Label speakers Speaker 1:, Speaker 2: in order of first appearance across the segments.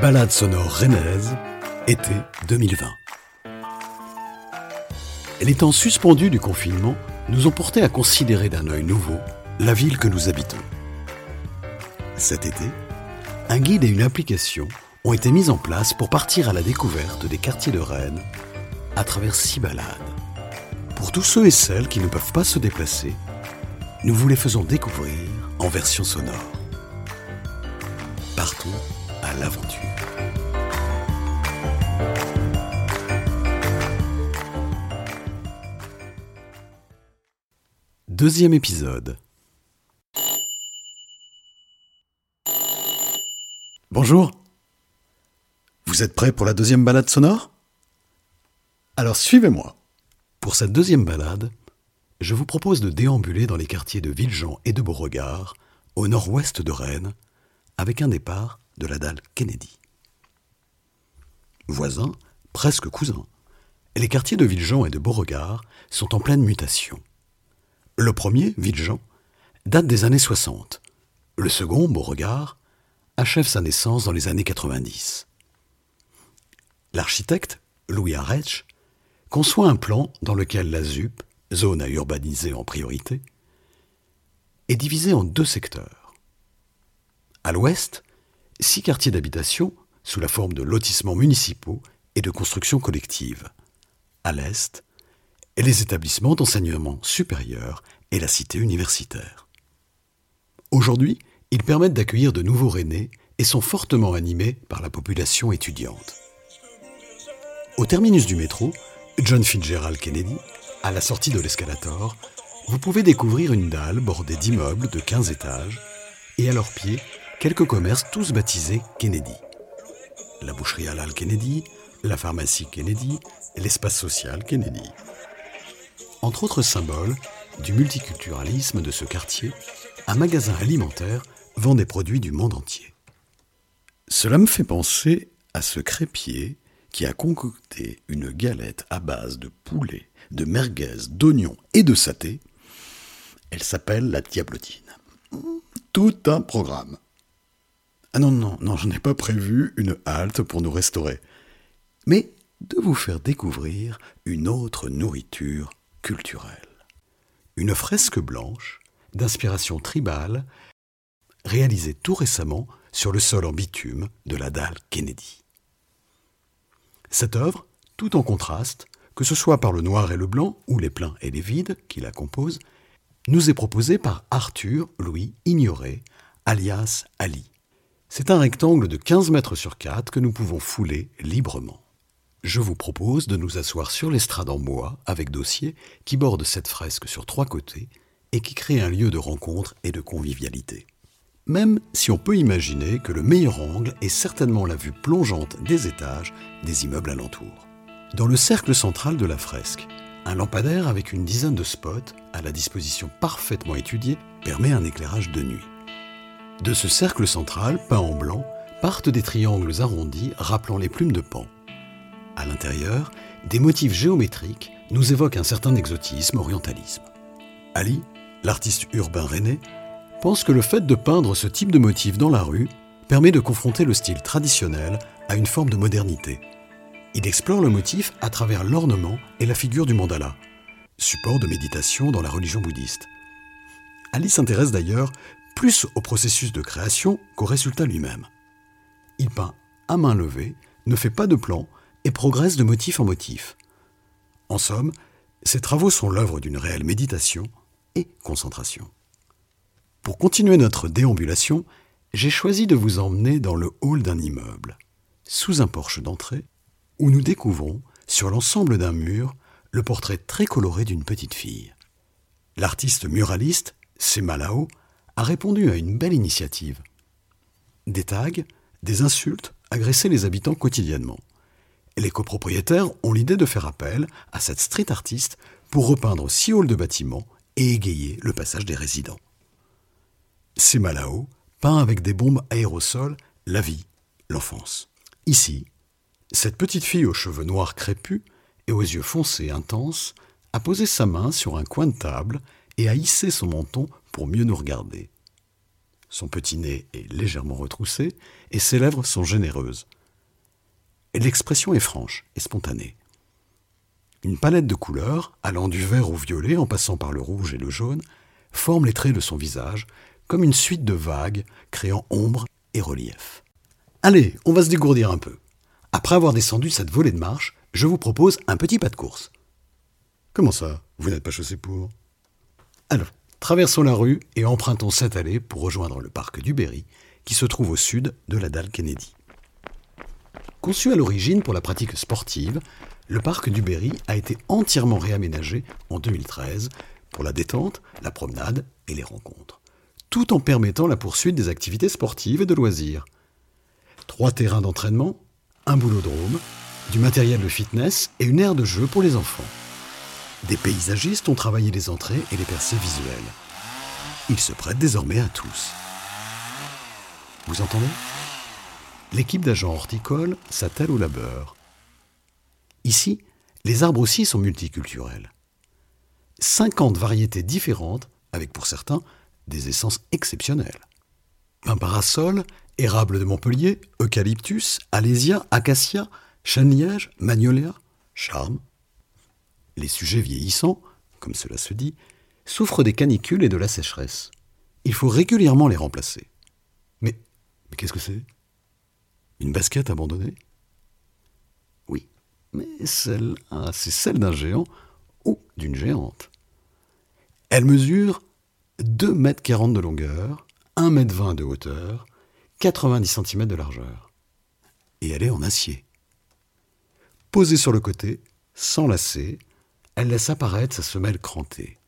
Speaker 1: Balade sonore rennaise, été 2020. Les temps suspendus du confinement nous ont portés à considérer d'un œil nouveau la ville que nous habitons. Cet été, un guide et une application ont été mis en place pour partir à la découverte des quartiers de Rennes à travers six balades. Pour tous ceux et celles qui ne peuvent pas se déplacer, nous vous les faisons découvrir en version sonore. Partons à l'aventure. Deuxième épisode. Bonjour. Vous êtes prêts pour la deuxième balade sonore? Alors suivez-moi. Pour cette deuxième balade, je vous propose de déambuler dans les quartiers de Villejean et de Beauregard, au nord-ouest de Rennes, avec un départ de la dalle Kennedy. Voisins, presque cousins, les quartiers de Villejean et de Beauregard sont en pleine mutation. Le premier, Villejean, date des années 60. Le second, Beauregard, achève sa naissance dans les années 90. L'architecte, Louis Arech, conçoit un plan dans lequel la ZUP, zone à urbaniser en priorité, est divisée en deux secteurs. À l'ouest, six quartiers d'habitation sous la forme de lotissements municipaux et de constructions collectives. À l'est, les établissements d'enseignement supérieur et la cité universitaire. Aujourd'hui, ils permettent d'accueillir de nouveaux Rennais et sont fortement animés par la population étudiante. Au terminus du métro, John Fitzgerald Kennedy, à la sortie de l'escalator, vous pouvez découvrir une dalle bordée d'immeubles de 15 étages et à leurs pieds, quelques commerces tous baptisés Kennedy. La boucherie halal Kennedy, la pharmacie Kennedy, l'espace social Kennedy. Entre autres symboles du multiculturalisme de ce quartier, un magasin alimentaire vend des produits du monde entier. Cela me fait penser à ce crépier qui a concocté une galette à base de poulet, de merguez, d'oignons et de saté. Elle s'appelle la diablotine. Tout un programme. Ah non, non, non, je n'ai pas prévu une halte pour nous restaurer, mais de vous faire découvrir une autre nourriture culturelle. Une fresque blanche, d'inspiration tribale, réalisée tout récemment sur le sol en bitume de la dalle Kennedy. Cette œuvre, tout en contraste, que ce soit par le noir et le blanc ou les pleins et les vides qui la composent, nous est proposée par Arthur Louis Ignoré, alias Ali. C'est un rectangle de 15 mètres sur 4 que nous pouvons fouler librement. Je vous propose de nous asseoir sur l'estrade en bois avec dossier qui borde cette fresque sur trois côtés et qui crée un lieu de rencontre et de convivialité. Même si on peut imaginer que le meilleur angle est certainement la vue plongeante des étages des immeubles alentours. Dans le cercle central de la fresque, un lampadaire avec une dizaine de spots à la disposition parfaitement étudiée permet un éclairage de nuit. De ce cercle central, peint en blanc, partent des triangles arrondis rappelant les plumes de pan. À l'intérieur, des motifs géométriques nous évoquent un certain exotisme, orientalisme. Ali, l'artiste urbain rennais, pense que le fait de peindre ce type de motifs dans la rue permet de confronter le style traditionnel à une forme de modernité. Il explore le motif à travers l'ornement et la figure du mandala, support de méditation dans la religion bouddhiste. Ali s'intéresse d'ailleurs plus au processus de création qu'au résultat lui-même. Il peint à main levée, ne fait pas de plan et progresse de motif en motif. En somme, ses travaux sont l'œuvre d'une réelle méditation et concentration. Pour continuer notre déambulation, j'ai choisi de vous emmener dans le hall d'un immeuble, sous un porche d'entrée, où nous découvrons, sur l'ensemble d'un mur, le portrait très coloré d'une petite fille. L'artiste muraliste, Semalao, a répondu à une belle initiative. Des tags, des insultes agressaient les habitants quotidiennement. Les copropriétaires ont l'idée de faire appel à cette street artiste pour repeindre six halls de bâtiments et égayer le passage des résidents. Semalao peint avec des bombes aérosols la vie, l'enfance. Ici, cette petite fille aux cheveux noirs crépus et aux yeux foncés intenses a posé sa main sur un coin de table et a hissé son menton pour mieux nous regarder. Son petit nez est légèrement retroussé et ses lèvres sont généreuses. L'expression est franche et spontanée. Une palette de couleurs, allant du vert au violet en passant par le rouge et le jaune, forme les traits de son visage comme une suite de vagues créant ombre et relief. Allez, on va se dégourdir un peu. Après avoir descendu cette volée de marche, je vous propose un petit pas de course. Comment ça? Vous n'êtes pas chaussé pour? Alors, traversons la rue et empruntons cette allée pour rejoindre le parc du Berry, qui se trouve au sud de la dalle Kennedy. Conçu à l'origine pour la pratique sportive, le parc du Berry a été entièrement réaménagé en 2013 pour la détente, la promenade et les rencontres, tout en permettant la poursuite des activités sportives et de loisirs. Trois terrains d'entraînement, un boulodrome, du matériel de fitness et une aire de jeu pour les enfants. Des paysagistes ont travaillé les entrées et les percées visuelles. Ils se prêtent désormais à tous. Vous entendez? L'équipe d'agents horticoles s'attelle au labeur. Ici, les arbres aussi sont multiculturels. 50 variétés différentes, avec pour certains des essences exceptionnelles. Un parasol, érable de Montpellier, eucalyptus, alésia, acacia, chêne-liège, magnolia, charme. Les sujets vieillissants, comme cela se dit, souffrent des canicules et de la sécheresse. Il faut régulièrement les remplacer. Mais, mais qu'est-ce que c'est? Une basket abandonnée? Oui, mais celle c'est celle d'un géant ou d'une géante. Elle mesure 2 mètres 40 de longueur, 1 mètre 20 de hauteur, 90 cm de largeur. Et elle est en acier. Posée sur le côté, sans lacet, elle laisse apparaître sa semelle crantée.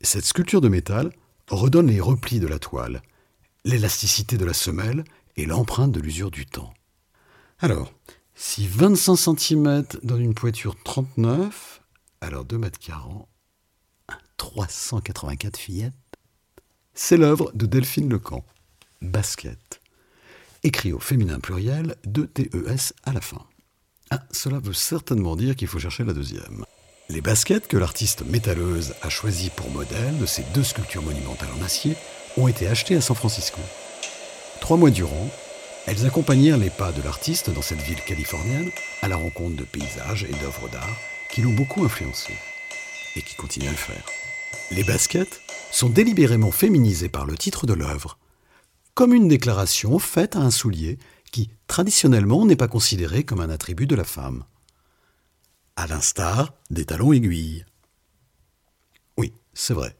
Speaker 1: Cette sculpture de métal redonne les replis de la toile, l'élasticité de la semelle et l'empreinte de l'usure du temps. Alors, si 25 cm donne une poiture 39, alors 2 mètres 40, 384 fillettes, c'est l'œuvre de Delphine Lecan, Basket, écrit au féminin pluriel de TES à la fin. Ah, cela veut certainement dire qu'il faut chercher la deuxième. Les baskets que l'artiste métalleuse a choisies pour modèle de ces deux sculptures monumentales en acier ont été achetées à San Francisco. Trois mois durant, elles accompagnèrent les pas de l'artiste dans cette ville californienne à la rencontre de paysages et d'œuvres d'art qui l'ont beaucoup influencé et qui continuent à le faire. Les baskets sont délibérément féminisées par le titre de l'œuvre, comme une déclaration faite à un soulier qui, traditionnellement, n'est pas considéré comme un attribut de la femme. À l'instar des talons aiguilles. Oui, c'est vrai,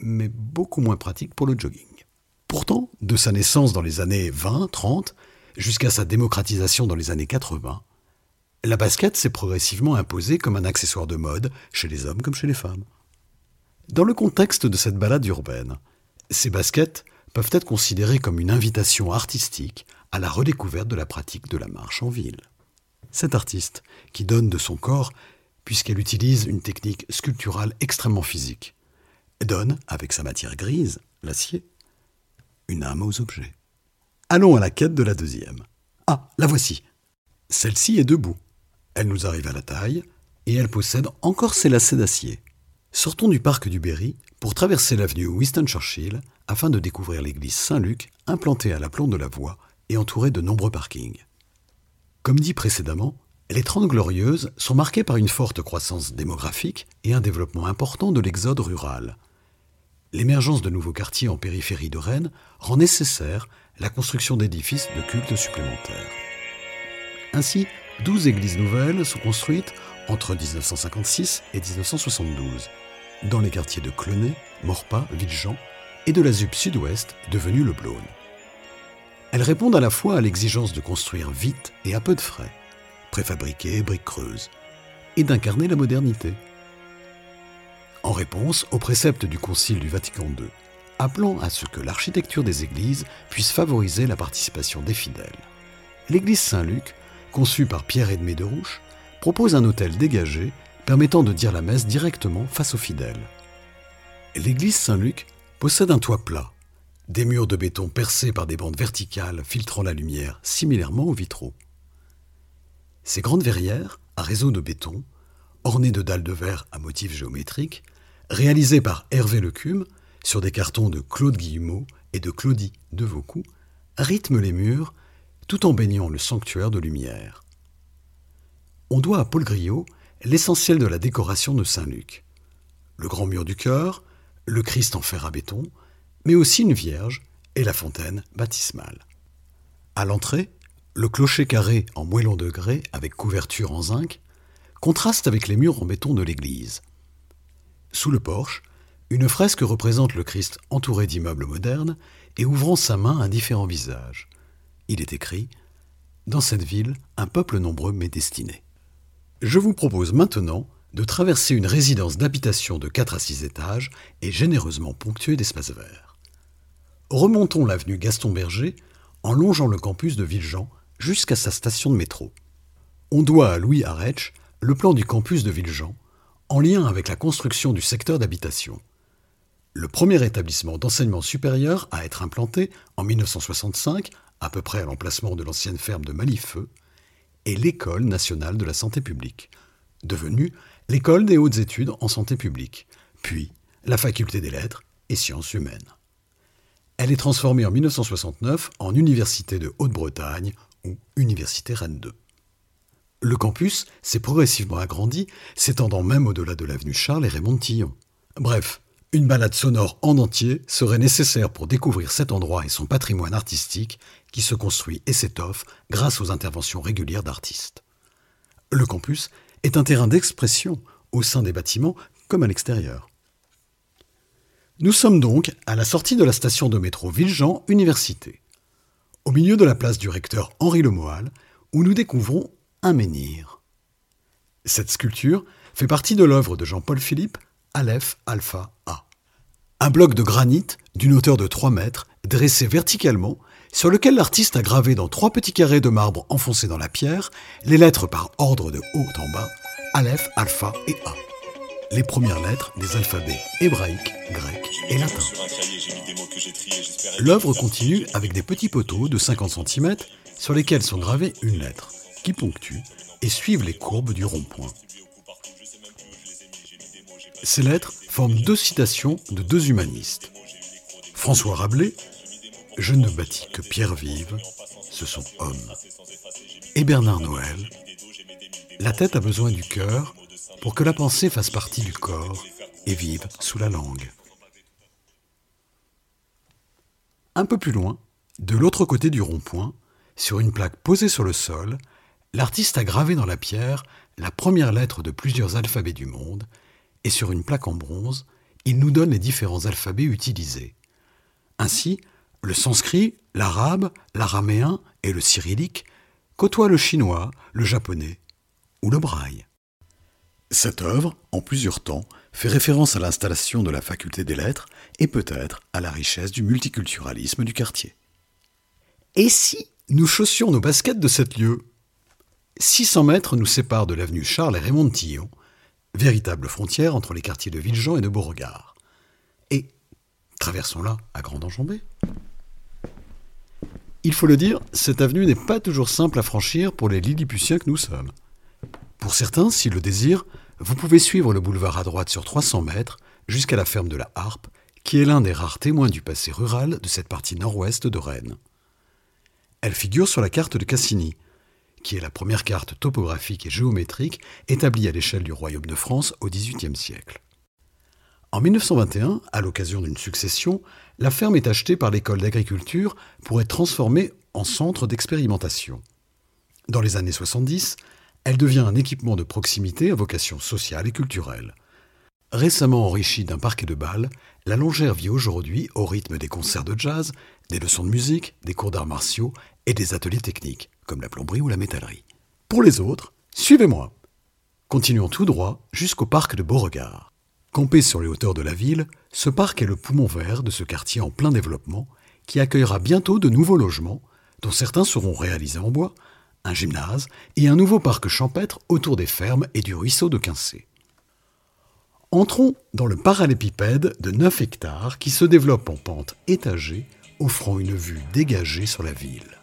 Speaker 1: mais beaucoup moins pratique pour le jogging. Pourtant, de sa naissance dans les années 20-30 jusqu'à sa démocratisation dans les années 80, la basket s'est progressivement imposée comme un accessoire de mode chez les hommes comme chez les femmes. Dans le contexte de cette balade urbaine, ces baskets peuvent être considérées comme une invitation artistique à la redécouverte de la pratique de la marche en ville. Cet artiste, qui donne de son corps, puisqu'elle utilise une technique sculpturale extrêmement physique, donne, avec sa matière grise, l'acier, une âme aux objets. Allons à la quête de la deuxième. Ah, la voici. Celle-ci est debout. Elle nous arrive à la taille et elle possède encore ses lacets d'acier. Sortons du parc du Berry pour traverser l'avenue Winston Churchill afin de découvrir l'église Saint-Luc implantée à l'aplomb de la voie et entourée de nombreux parkings. Comme dit précédemment, les Trente Glorieuses sont marquées par une forte croissance démographique et un développement important de l'exode rural. L'émergence de nouveaux quartiers en périphérie de Rennes rend nécessaire la construction d'édifices de culte supplémentaires. Ainsi, douze églises nouvelles sont construites entre 1956 et 1972, dans les quartiers de Clenay, Morpas, Villejean et de la ZUP sud-ouest devenue le Blône. Elles répondent à la fois à l'exigence de construire vite et à peu de frais, préfabriquer briques creuses, et d'incarner la modernité. En réponse au précepte du Concile du Vatican II, appelant à ce que l'architecture des églises puisse favoriser la participation des fidèles. L'église Saint-Luc, conçue par Pierre-Edmé de Rouche, propose un hôtel dégagé permettant de dire la messe directement face aux fidèles. L'église Saint-Luc possède un toit plat, des murs de béton percés par des bandes verticales filtrant la lumière, similairement aux vitraux. Ces grandes verrières, à réseau de béton, ornées de dalles de verre à motifs géométriques, réalisées par Hervé Lecume sur des cartons de Claude Guillemot et de Claudie de Vaucou rythment les murs tout en baignant le sanctuaire de lumière. On doit à Paul Griot l'essentiel de la décoration de Saint-Luc. Le grand mur du chœur, le Christ en fer à béton, mais aussi une Vierge et la fontaine baptismale. À l'entrée, le clocher carré en moellon de grès avec couverture en zinc contraste avec les murs en béton de l'église. Sous le porche, une fresque représente le Christ entouré d'immeubles modernes et ouvrant sa main à différents visages. Il est écrit Dans cette ville, un peuple nombreux m'est destiné. Je vous propose maintenant de traverser une résidence d'habitation de 4 à 6 étages et généreusement ponctuée d'espaces verts. Remontons l'avenue Gaston Berger en longeant le campus de Villejean jusqu'à sa station de métro. On doit à Louis Arech le plan du campus de Villejean en lien avec la construction du secteur d'habitation. Le premier établissement d'enseignement supérieur à être implanté en 1965, à peu près à l'emplacement de l'ancienne ferme de Malifeux, est l'École nationale de la santé publique, devenue l'École des hautes études en santé publique, puis la Faculté des lettres et sciences humaines. Elle est transformée en 1969 en Université de Haute-Bretagne ou Université Rennes 2. Le campus s'est progressivement agrandi, s'étendant même au-delà de l'avenue Charles et Raymond Tillon. Bref, une balade sonore en entier serait nécessaire pour découvrir cet endroit et son patrimoine artistique qui se construit et s'étoffe grâce aux interventions régulières d'artistes. Le campus est un terrain d'expression au sein des bâtiments comme à l'extérieur. Nous sommes donc à la sortie de la station de métro Villejean Université, au milieu de la place du recteur Henri Lemoal, où nous découvrons un menhir. Cette sculpture fait partie de l'œuvre de Jean-Paul Philippe, Aleph Alpha A. Un bloc de granit d'une hauteur de 3 mètres, dressé verticalement, sur lequel l'artiste a gravé dans trois petits carrés de marbre enfoncés dans la pierre les lettres par ordre de haut en bas, Aleph, Alpha et A. Les premières lettres des alphabets hébraïques, grecs et latins. L'œuvre continue avec des petits poteaux de 50 cm sur lesquels sont gravées une lettre qui ponctuent et suivent les courbes du rond-point. Ces lettres forment deux citations de deux humanistes. François Rabelais, Je ne bâtis que pierre vive, ce sont hommes. Et Bernard Noël, La tête a besoin du cœur pour que la pensée fasse partie du corps et vive sous la langue. Un peu plus loin, de l'autre côté du rond-point, sur une plaque posée sur le sol, l'artiste a gravé dans la pierre la première lettre de plusieurs alphabets du monde, et sur une plaque en bronze, il nous donne les différents alphabets utilisés. Ainsi, le sanskrit, l'arabe, l'araméen et le cyrillique côtoient le chinois, le japonais ou le braille. Cette œuvre, en plusieurs temps, fait référence à l'installation de la faculté des lettres et peut-être à la richesse du multiculturalisme du quartier. Et si nous chaussions nos baskets de cette lieu? 600 mètres nous séparent de l'avenue Charles et Raymond Tillon, véritable frontière entre les quartiers de Villejean et de Beauregard. Et traversons-la à grande enjambée. Il faut le dire, cette avenue n'est pas toujours simple à franchir pour les Lilliputiens que nous sommes. Pour certains, s'ils le désirent, vous pouvez suivre le boulevard à droite sur 300 mètres jusqu'à la ferme de la Harpe, qui est l'un des rares témoins du passé rural de cette partie nord-ouest de Rennes. Elle figure sur la carte de Cassini, qui est la première carte topographique et géométrique établie à l'échelle du royaume de France au XVIIIe siècle. En 1921, à l'occasion d'une succession, la ferme est achetée par l'école d'agriculture pour être transformée en centre d'expérimentation. Dans les années 70, elle devient un équipement de proximité à vocation sociale et culturelle. Récemment enrichie d'un parquet de balles, la longère vit aujourd'hui au rythme des concerts de jazz, des leçons de musique, des cours d'arts martiaux et des ateliers techniques, comme la plomberie ou la métallerie. Pour les autres, suivez-moi. Continuons tout droit jusqu'au parc de Beauregard. Campé sur les hauteurs de la ville, ce parc est le poumon vert de ce quartier en plein développement qui accueillera bientôt de nouveaux logements, dont certains seront réalisés en bois, un gymnase et un nouveau parc champêtre autour des fermes et du ruisseau de Quincé. Entrons dans le parallépipède de 9 hectares qui se développe en pente étagée, offrant une vue dégagée sur la ville.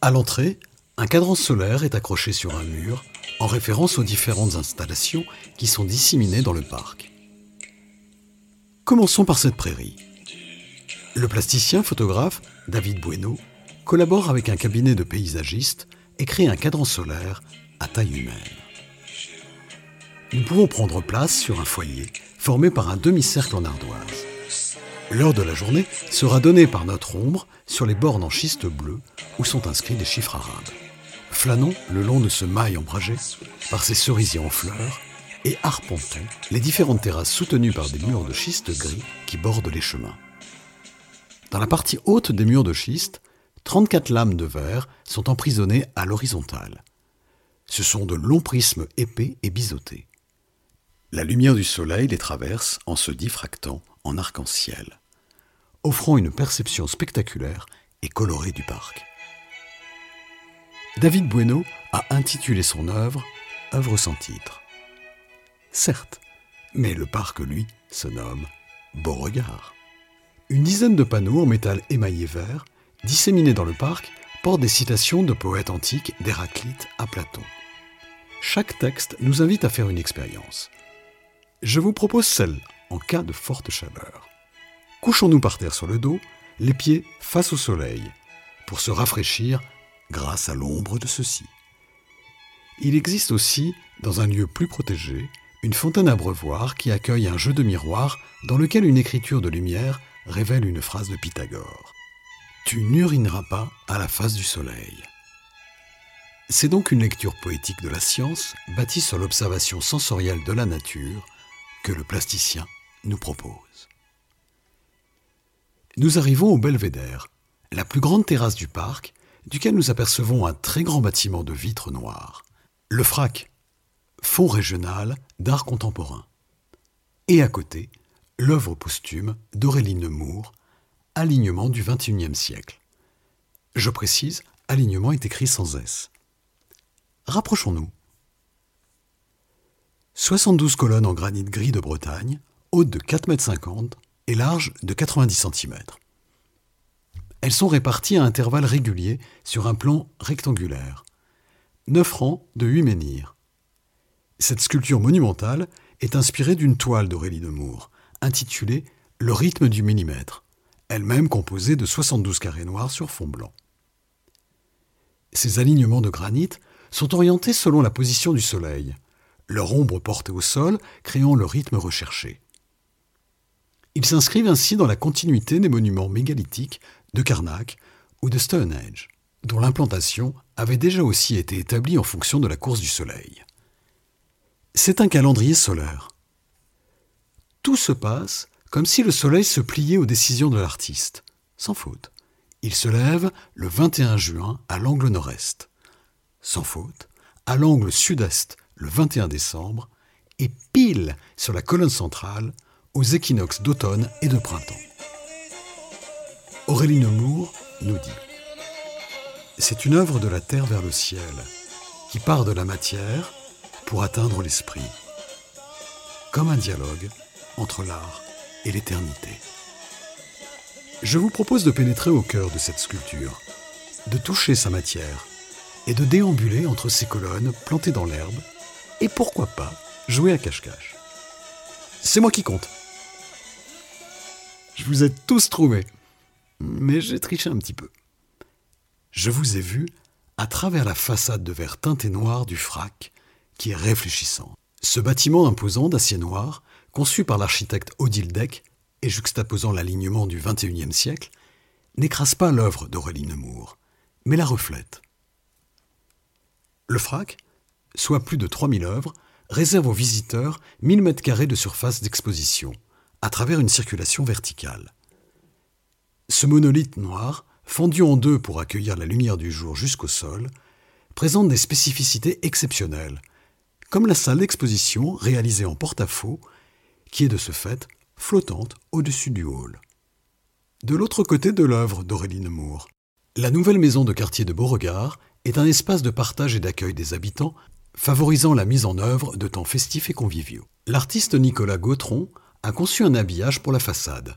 Speaker 1: À l'entrée, un cadran solaire est accroché sur un mur en référence aux différentes installations qui sont disséminées dans le parc. Commençons par cette prairie. Le plasticien photographe David Bueno collabore avec un cabinet de paysagistes et crée un cadran solaire à taille humaine. Nous pouvons prendre place sur un foyer formé par un demi-cercle en ardoise. L'heure de la journée sera donnée par notre ombre sur les bornes en schiste bleu où sont inscrits des chiffres arabes. Flânons le long de ce mail ombragé par ses cerisiers en fleurs et arpentons les différentes terrasses soutenues par des murs de schiste gris qui bordent les chemins. Dans la partie haute des murs de schiste, 34 lames de verre sont emprisonnées à l'horizontale. Ce sont de longs prismes épais et biseautés. La lumière du soleil les traverse en se diffractant en arc-en-ciel, offrant une perception spectaculaire et colorée du parc. David Bueno a intitulé son œuvre Œuvre sans titre. Certes, mais le parc, lui, se nomme Beauregard. Une dizaine de panneaux en métal émaillé vert, disséminés dans le parc, portent des citations de poètes antiques d'Héraclite à Platon. Chaque texte nous invite à faire une expérience. Je vous propose celle en cas de forte chaleur. Couchons-nous par terre sur le dos, les pieds face au soleil, pour se rafraîchir grâce à l'ombre de ceux-ci. Il existe aussi, dans un lieu plus protégé, une fontaine à brevoir qui accueille un jeu de miroir dans lequel une écriture de lumière révèle une phrase de Pythagore. Tu n'urineras pas à la face du soleil. C'est donc une lecture poétique de la science bâtie sur l'observation sensorielle de la nature que le plasticien nous propose. Nous arrivons au belvédère, la plus grande terrasse du parc, duquel nous apercevons un très grand bâtiment de vitres noires. Le FRAC, Fonds régional d'art contemporain. Et à côté, l'œuvre posthume d'Aurélie Nemours, Alignement du XXIe siècle. Je précise, alignement est écrit sans S. Rapprochons-nous. 72 colonnes en granit gris de Bretagne, hautes de 4,50 m et larges de 90 cm. Elles sont réparties à intervalles réguliers sur un plan rectangulaire. 9 rangs de 8 menhirs. Cette sculpture monumentale est inspirée d'une toile d'Aurélie Nemours, intitulée Le rythme du millimètre, elle-même composée de 72 carrés noirs sur fond blanc. Ces alignements de granit sont orientés selon la position du soleil, leur ombre portée au sol créant le rythme recherché. Ils s'inscrivent ainsi dans la continuité des monuments mégalithiques de Karnak ou de Stonehenge, dont l'implantation avait déjà aussi été établie en fonction de la course du Soleil. C'est un calendrier solaire. Tout se passe comme si le Soleil se pliait aux décisions de l'artiste, sans faute. Il se lève le 21 juin à l'angle nord-est, sans faute, à l'angle sud-est le 21 décembre, et pile sur la colonne centrale aux équinoxes d'automne et de printemps. Aurélie Nemours nous dit C'est une œuvre de la terre vers le ciel, qui part de la matière pour atteindre l'esprit, comme un dialogue entre l'art et l'éternité. Je vous propose de pénétrer au cœur de cette sculpture, de toucher sa matière et de déambuler entre ces colonnes plantées dans l'herbe, et pourquoi pas jouer à cache-cache. C'est moi qui compte. Je vous ai tous trouvés, mais j'ai triché un petit peu. Je vous ai vu à travers la façade de verre teinté noir du frac qui est réfléchissant. Ce bâtiment imposant d'acier noir, conçu par l'architecte Odile Deck et juxtaposant l'alignement du XXIe siècle, n'écrase pas l'œuvre d'Aurélie Nemours, mais la reflète. Le frac, soit plus de 3000 œuvres, réserve aux visiteurs 1000 mètres carrés de surface d'exposition, à travers une circulation verticale. Ce monolithe noir, fendu en deux pour accueillir la lumière du jour jusqu'au sol, présente des spécificités exceptionnelles, comme la salle d'exposition réalisée en porte-à-faux, qui est de ce fait flottante au-dessus du hall. De l'autre côté de l'œuvre d'Aurélie Nemours, la nouvelle maison de quartier de Beauregard est un espace de partage et d'accueil des habitants, favorisant la mise en œuvre de temps festifs et conviviaux. L'artiste Nicolas Gautron a conçu un habillage pour la façade.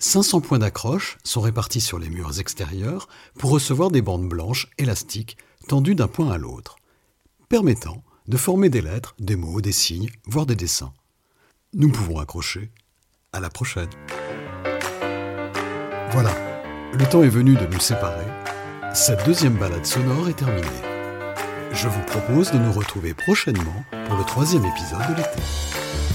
Speaker 1: 500 points d'accroche sont répartis sur les murs extérieurs pour recevoir des bandes blanches élastiques tendues d'un point à l'autre, permettant de former des lettres, des mots, des signes, voire des dessins. Nous pouvons accrocher. À la prochaine. Voilà, le temps est venu de nous séparer. Cette deuxième balade sonore est terminée. Je vous propose de nous retrouver prochainement pour le troisième épisode de l'été.